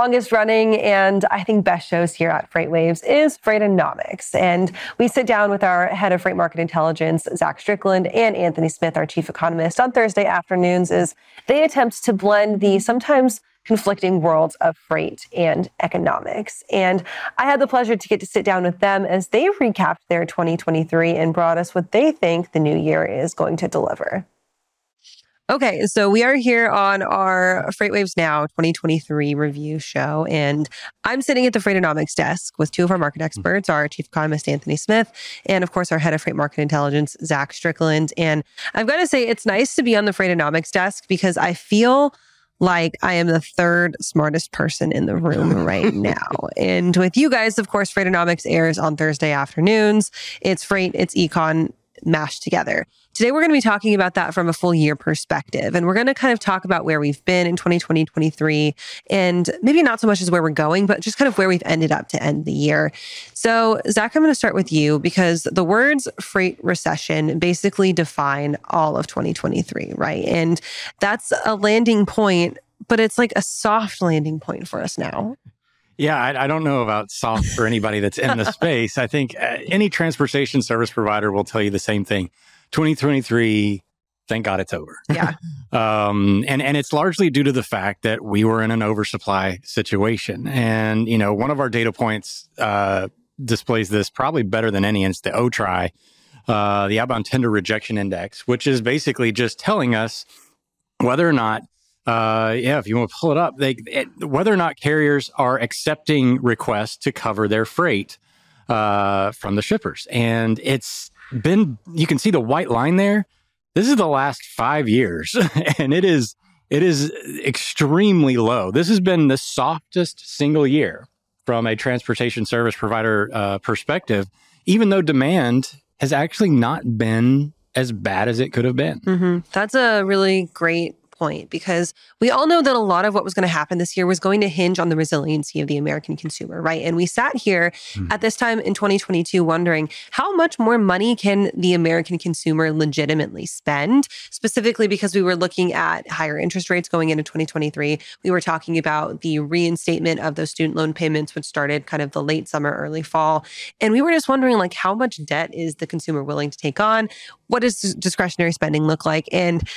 longest running and I think best shows here at FreightWaves is Freightonomics. And we sit down with our head of freight market intelligence, Zach Strickland, and Anthony Smith, our chief economist, on Thursday afternoons as they attempt to blend the sometimes conflicting worlds of freight and economics. And I had the pleasure to get to sit down with them as they recapped their 2023 and brought us what they think the new year is going to deliver. Okay, so we are here on our FreightWaves Now 2023 review show, and I'm sitting at the Freightonomics desk with two of our market mm-hmm. experts, our chief economist Anthony Smith, and of course our head of freight market intelligence Zach Strickland. And I've got to say, it's nice to be on the Freightonomics desk because I feel like I am the third smartest person in the room right now. and with you guys, of course, Freightonomics airs on Thursday afternoons. It's freight, it's econ mashed together. Today, we're going to be talking about that from a full year perspective. And we're going to kind of talk about where we've been in 2020, 23, and maybe not so much as where we're going, but just kind of where we've ended up to end the year. So, Zach, I'm going to start with you because the words freight recession basically define all of 2023, right? And that's a landing point, but it's like a soft landing point for us now. Yeah, I, I, don't know about soft for anybody that's in the space. I think uh, any transportation service provider will tell you the same thing. 2023, thank God it's over. Yeah. um, and, and it's largely due to the fact that we were in an oversupply situation. And, you know, one of our data points uh, displays this probably better than any, and it's the OTRI, uh, the outbound tender rejection index, which is basically just telling us whether or not uh, yeah, if you want to pull it up, they, it, whether or not carriers are accepting requests to cover their freight uh, from the shippers. And it's been you can see the white line there. This is the last five years, and it is it is extremely low. This has been the softest single year from a transportation service provider uh, perspective, even though demand has actually not been as bad as it could have been. Mm-hmm. That's a really great point because we all know that a lot of what was going to happen this year was going to hinge on the resiliency of the American consumer, right? And we sat here mm. at this time in 2022 wondering how much more money can the American consumer legitimately spend, specifically because we were looking at higher interest rates going into 2023. We were talking about the reinstatement of those student loan payments, which started kind of the late summer, early fall. And we were just wondering, like, how much debt is the consumer willing to take on? What does discretionary spending look like? And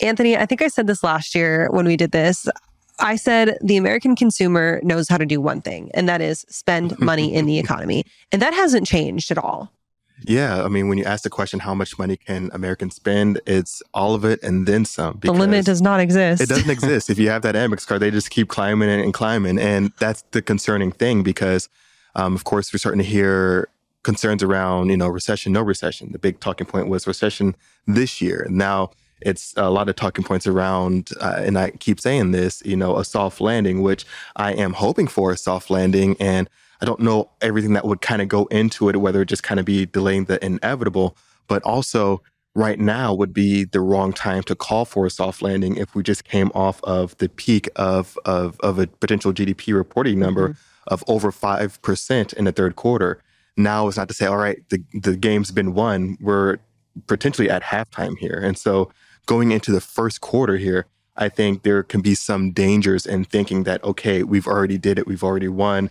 Anthony, I think I said this last year when we did this. I said the American consumer knows how to do one thing, and that is spend money in the economy. And that hasn't changed at all. Yeah. I mean, when you ask the question, how much money can Americans spend? It's all of it and then some. The limit does not exist. It doesn't exist. if you have that Amex card, they just keep climbing and climbing. And that's the concerning thing because, um, of course, we're starting to hear concerns around, you know, recession, no recession. The big talking point was recession this year. Now, it's a lot of talking points around, uh, and I keep saying this, you know, a soft landing, which I am hoping for a soft landing. And I don't know everything that would kind of go into it, whether it just kind of be delaying the inevitable, but also right now would be the wrong time to call for a soft landing if we just came off of the peak of of, of a potential GDP reporting number mm-hmm. of over five percent in the third quarter. Now it's not to say, all right, the the game's been won. We're potentially at halftime here, and so going into the first quarter here, I think there can be some dangers in thinking that, okay, we've already did it, we've already won,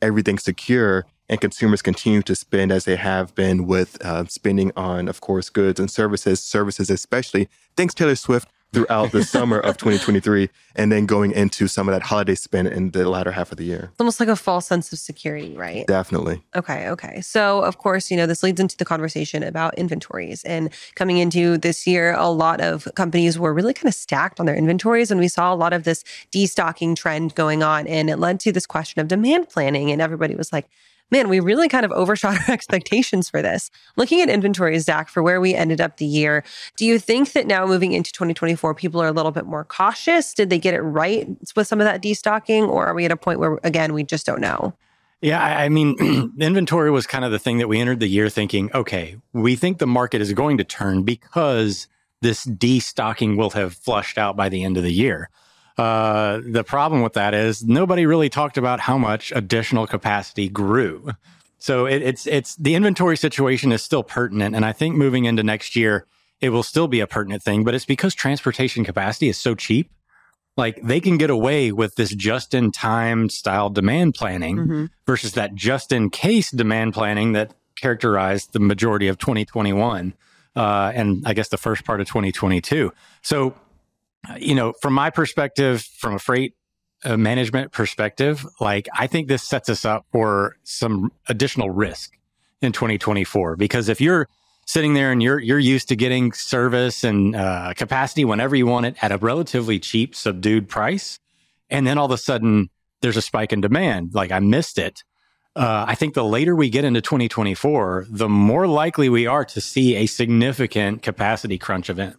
everything's secure, and consumers continue to spend as they have been with uh, spending on, of course, goods and services, services especially. Thanks, Taylor Swift, throughout the summer of 2023 and then going into some of that holiday spend in the latter half of the year. It's almost like a false sense of security, right? Definitely. Okay, okay. So, of course, you know, this leads into the conversation about inventories. And coming into this year, a lot of companies were really kind of stacked on their inventories. And we saw a lot of this destocking trend going on. And it led to this question of demand planning. And everybody was like, man, we really kind of overshot our expectations for this. Looking at inventories, Zach, for where we ended up the year, do you think that now moving into 2024, people are a little bit more cautious? Did they get it right with some of that destocking? Or are we at a point where, again, we just don't know? Yeah, I mean, inventory was kind of the thing that we entered the year thinking, okay, we think the market is going to turn because this destocking will have flushed out by the end of the year. Uh, the problem with that is nobody really talked about how much additional capacity grew. So it, it's it's the inventory situation is still pertinent, and I think moving into next year, it will still be a pertinent thing. But it's because transportation capacity is so cheap like they can get away with this just in time style demand planning mm-hmm. versus that just in case demand planning that characterized the majority of 2021 uh, and I guess the first part of 2022. So, you know, from my perspective, from a freight uh, management perspective, like I think this sets us up for some additional risk in 2024 because if you're sitting there and you're you're used to getting service and uh, capacity whenever you want it at a relatively cheap, subdued price, and then all of a sudden there's a spike in demand. Like I missed it. Uh, I think the later we get into 2024, the more likely we are to see a significant capacity crunch event.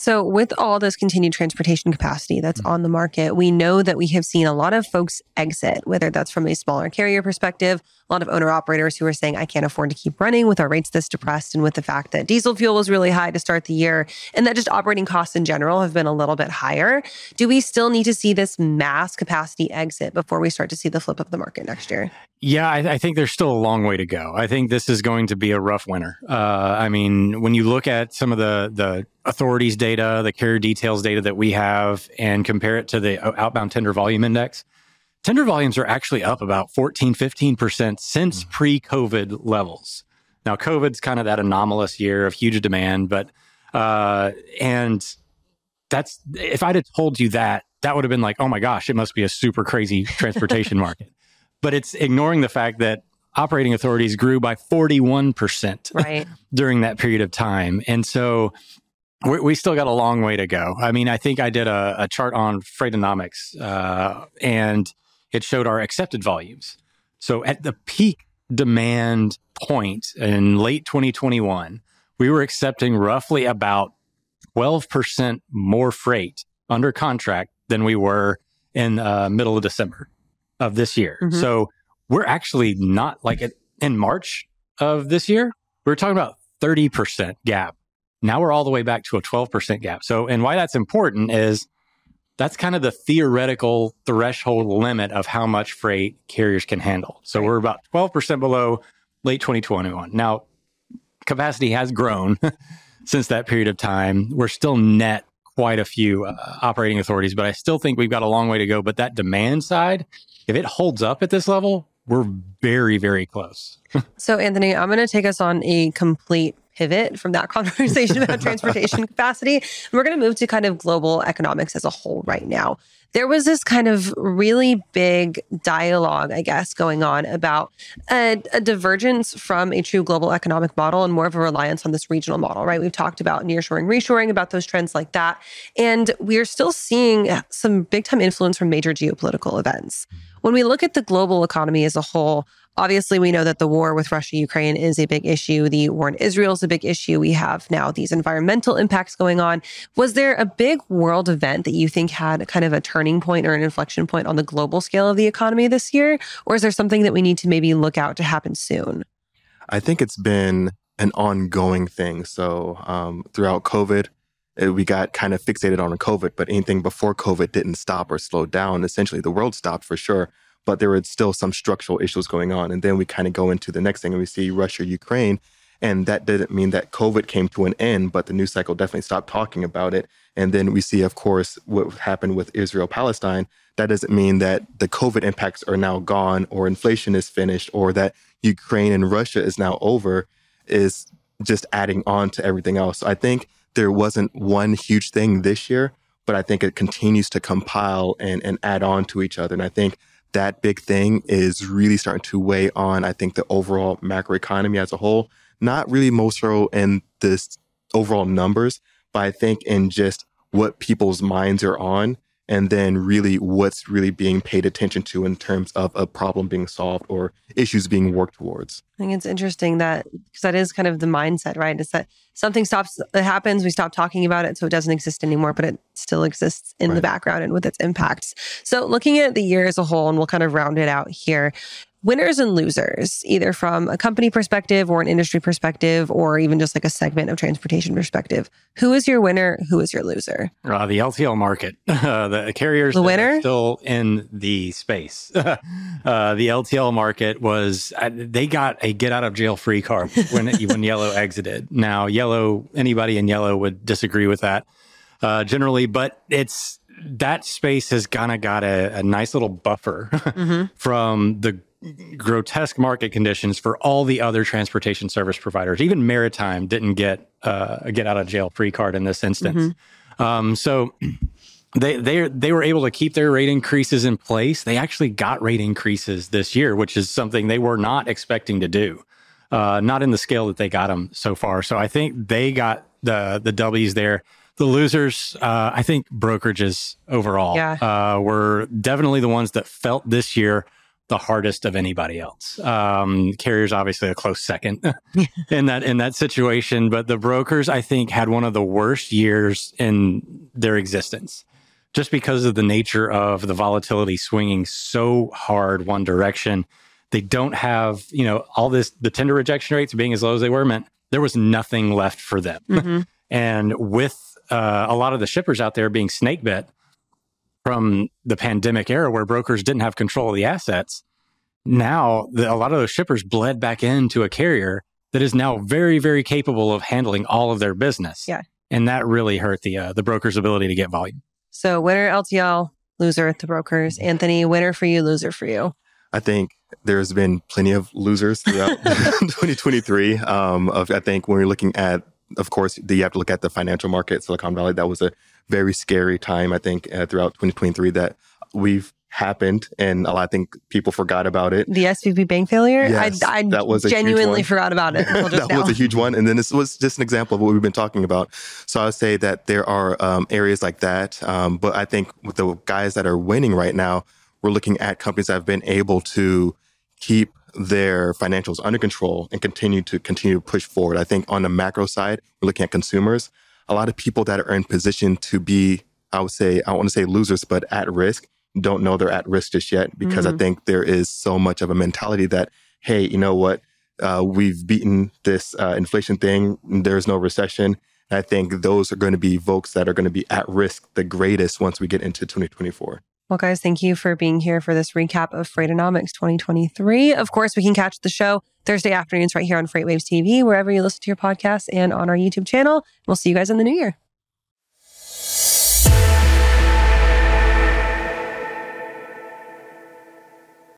So, with all this continued transportation capacity that's on the market, we know that we have seen a lot of folks exit, whether that's from a smaller carrier perspective, a lot of owner operators who are saying, I can't afford to keep running with our rates this depressed, and with the fact that diesel fuel was really high to start the year, and that just operating costs in general have been a little bit higher. Do we still need to see this mass capacity exit before we start to see the flip of the market next year? Yeah, I, I, think there's still a long way to go. I think this is going to be a rough winter. Uh, I mean, when you look at some of the the authorities data, the carrier details data that we have, and compare it to the outbound tender volume index, tender volumes are actually up about 14, 15% since mm. pre COVID levels. Now, COVID's kind of that anomalous year of huge demand, but, uh, and that's, if I'd have told you that, that would have been like, oh my gosh, it must be a super crazy transportation market but it's ignoring the fact that operating authorities grew by 41% right. during that period of time. And so we, we, still got a long way to go. I mean, I think I did a, a chart on Freightonomics uh, and it showed our accepted volumes. So at the peak demand point in late 2021, we were accepting roughly about 12% more freight under contract than we were in uh, middle of December of this year. Mm-hmm. So we're actually not like in March of this year, we are talking about 30% gap. Now we're all the way back to a 12% gap. So, and why that's important is that's kind of the theoretical threshold limit of how much freight carriers can handle. So we're about 12% below late 2021. Now, capacity has grown since that period of time. We're still net quite a few uh, operating authorities, but I still think we've got a long way to go. But that demand side if it holds up at this level, we're very, very close. so, Anthony, I'm going to take us on a complete pivot from that conversation about transportation capacity. We're going to move to kind of global economics as a whole right now. There was this kind of really big dialogue, I guess, going on about a, a, divergence from a true global economic model and more of a reliance on this regional model, right? We've talked about nearshoring, reshoring, about those trends like that. And we're still seeing some big time influence from major geopolitical events. Hmm. When we look at the global economy as a whole, obviously we know that the war with Russia Ukraine is a big issue. The war in Israel is a big issue. We have now these environmental impacts going on. Was there a big world event that you think had kind of a turning point or an inflection point on the global scale of the economy this year? Or is there something that we need to maybe look out to happen soon? I think it's been an ongoing thing. So um, throughout COVID, uh, we got kind of fixated on COVID, but anything before COVID didn't stop or slow down. Essentially, the world stopped for sure, but there were still some structural issues going on. And then we kind of go into the next thing and we see Russia, Ukraine. And that didn't mean that COVID came to an end, but the news cycle definitely stopped talking about it. And then we see, of course, what happened with Israel Palestine. That doesn't mean that the COVID impacts are now gone or inflation is finished or that Ukraine and Russia is now over, is just adding on to everything else. So I think there wasn't one huge thing this year, but I think it continues to compile and, and add on to each other. And I think that big thing is really starting to weigh on, I think, the overall macroeconomy as a whole. Not really most so in this overall numbers, but I think in just what people's minds are on and then really what's really being paid attention to in terms of a problem being solved or issues being worked towards. I think it's interesting that because that is kind of the mindset, right? Is that something stops, it happens, we stop talking about it, so it doesn't exist anymore, but it still exists in right. the background and with its impacts. So, looking at the year as a whole, and we'll kind of round it out here winners and losers, either from a company perspective or an industry perspective, or even just like a segment of transportation perspective. Who is your winner? Who is your loser? Uh, the LTL market, uh, the carriers, the winner, still in the space. uh, the LTL market was uh, they got a get out of jail free card when when Yellow exited. Now, Yellow, anybody in Yellow would disagree with that uh, generally, but it's that space has kind of got a, a, nice little buffer mm-hmm. from the grotesque market conditions for all the other transportation service providers. Even Maritime didn't get uh, a get out of jail free card in this instance. Mm-hmm. Um, so they they they were able to keep their rate increases in place. They actually got rate increases this year, which is something they were not expecting to do. Uh, not in the scale that they got them so far. So I think they got the the W's there. The losers, uh, I think brokerages overall yeah. uh, were definitely the ones that felt this year the hardest of anybody else. Um, carriers obviously a close second in that in that situation, but the brokers I think had one of the worst years in their existence, just because of the nature of the volatility swinging so hard one direction. They don't have you know all this the tender rejection rates being as low as they were meant there was nothing left for them, mm-hmm. and with uh, a lot of the shippers out there being snake bit from the pandemic era where brokers didn't have control of the assets. Now, the, a lot of those shippers bled back into a carrier that is now very, very capable of handling all of their business. Yeah. And that really hurt the uh, the broker's ability to get volume. So winner LTL, loser the brokers. Anthony, winner for you, loser for you. I think there's been plenty of losers throughout 2023. Um, of I think when we're looking at, of course, you have to look at the financial market, Silicon Valley. That was a very scary time, I think, uh, throughout 2023 that we've happened and a lot I think people forgot about it. The SVB bank failure? Yes, I, I that was genuinely forgot about it. that now. was a huge one. And then this was just an example of what we've been talking about. So I would say that there are um, areas like that. Um, but I think with the guys that are winning right now, we're looking at companies that have been able to keep their financials under control and continue to continue to push forward. I think on the macro side, we're looking at consumers a lot of people that are in position to be, I would say, I want to say losers, but at risk, don't know they're at risk just yet because mm-hmm. I think there is so much of a mentality that, hey, you know what? Uh, we've beaten this uh, inflation thing. There's no recession. And I think those are going to be folks that are going to be at risk the greatest once we get into 2024. Well, guys, thank you for being here for this recap of Freightonomics 2023. Of course, we can catch the show Thursday afternoons right here on FreightWaves TV, wherever you listen to your podcasts and on our YouTube channel. We'll see you guys in the new year.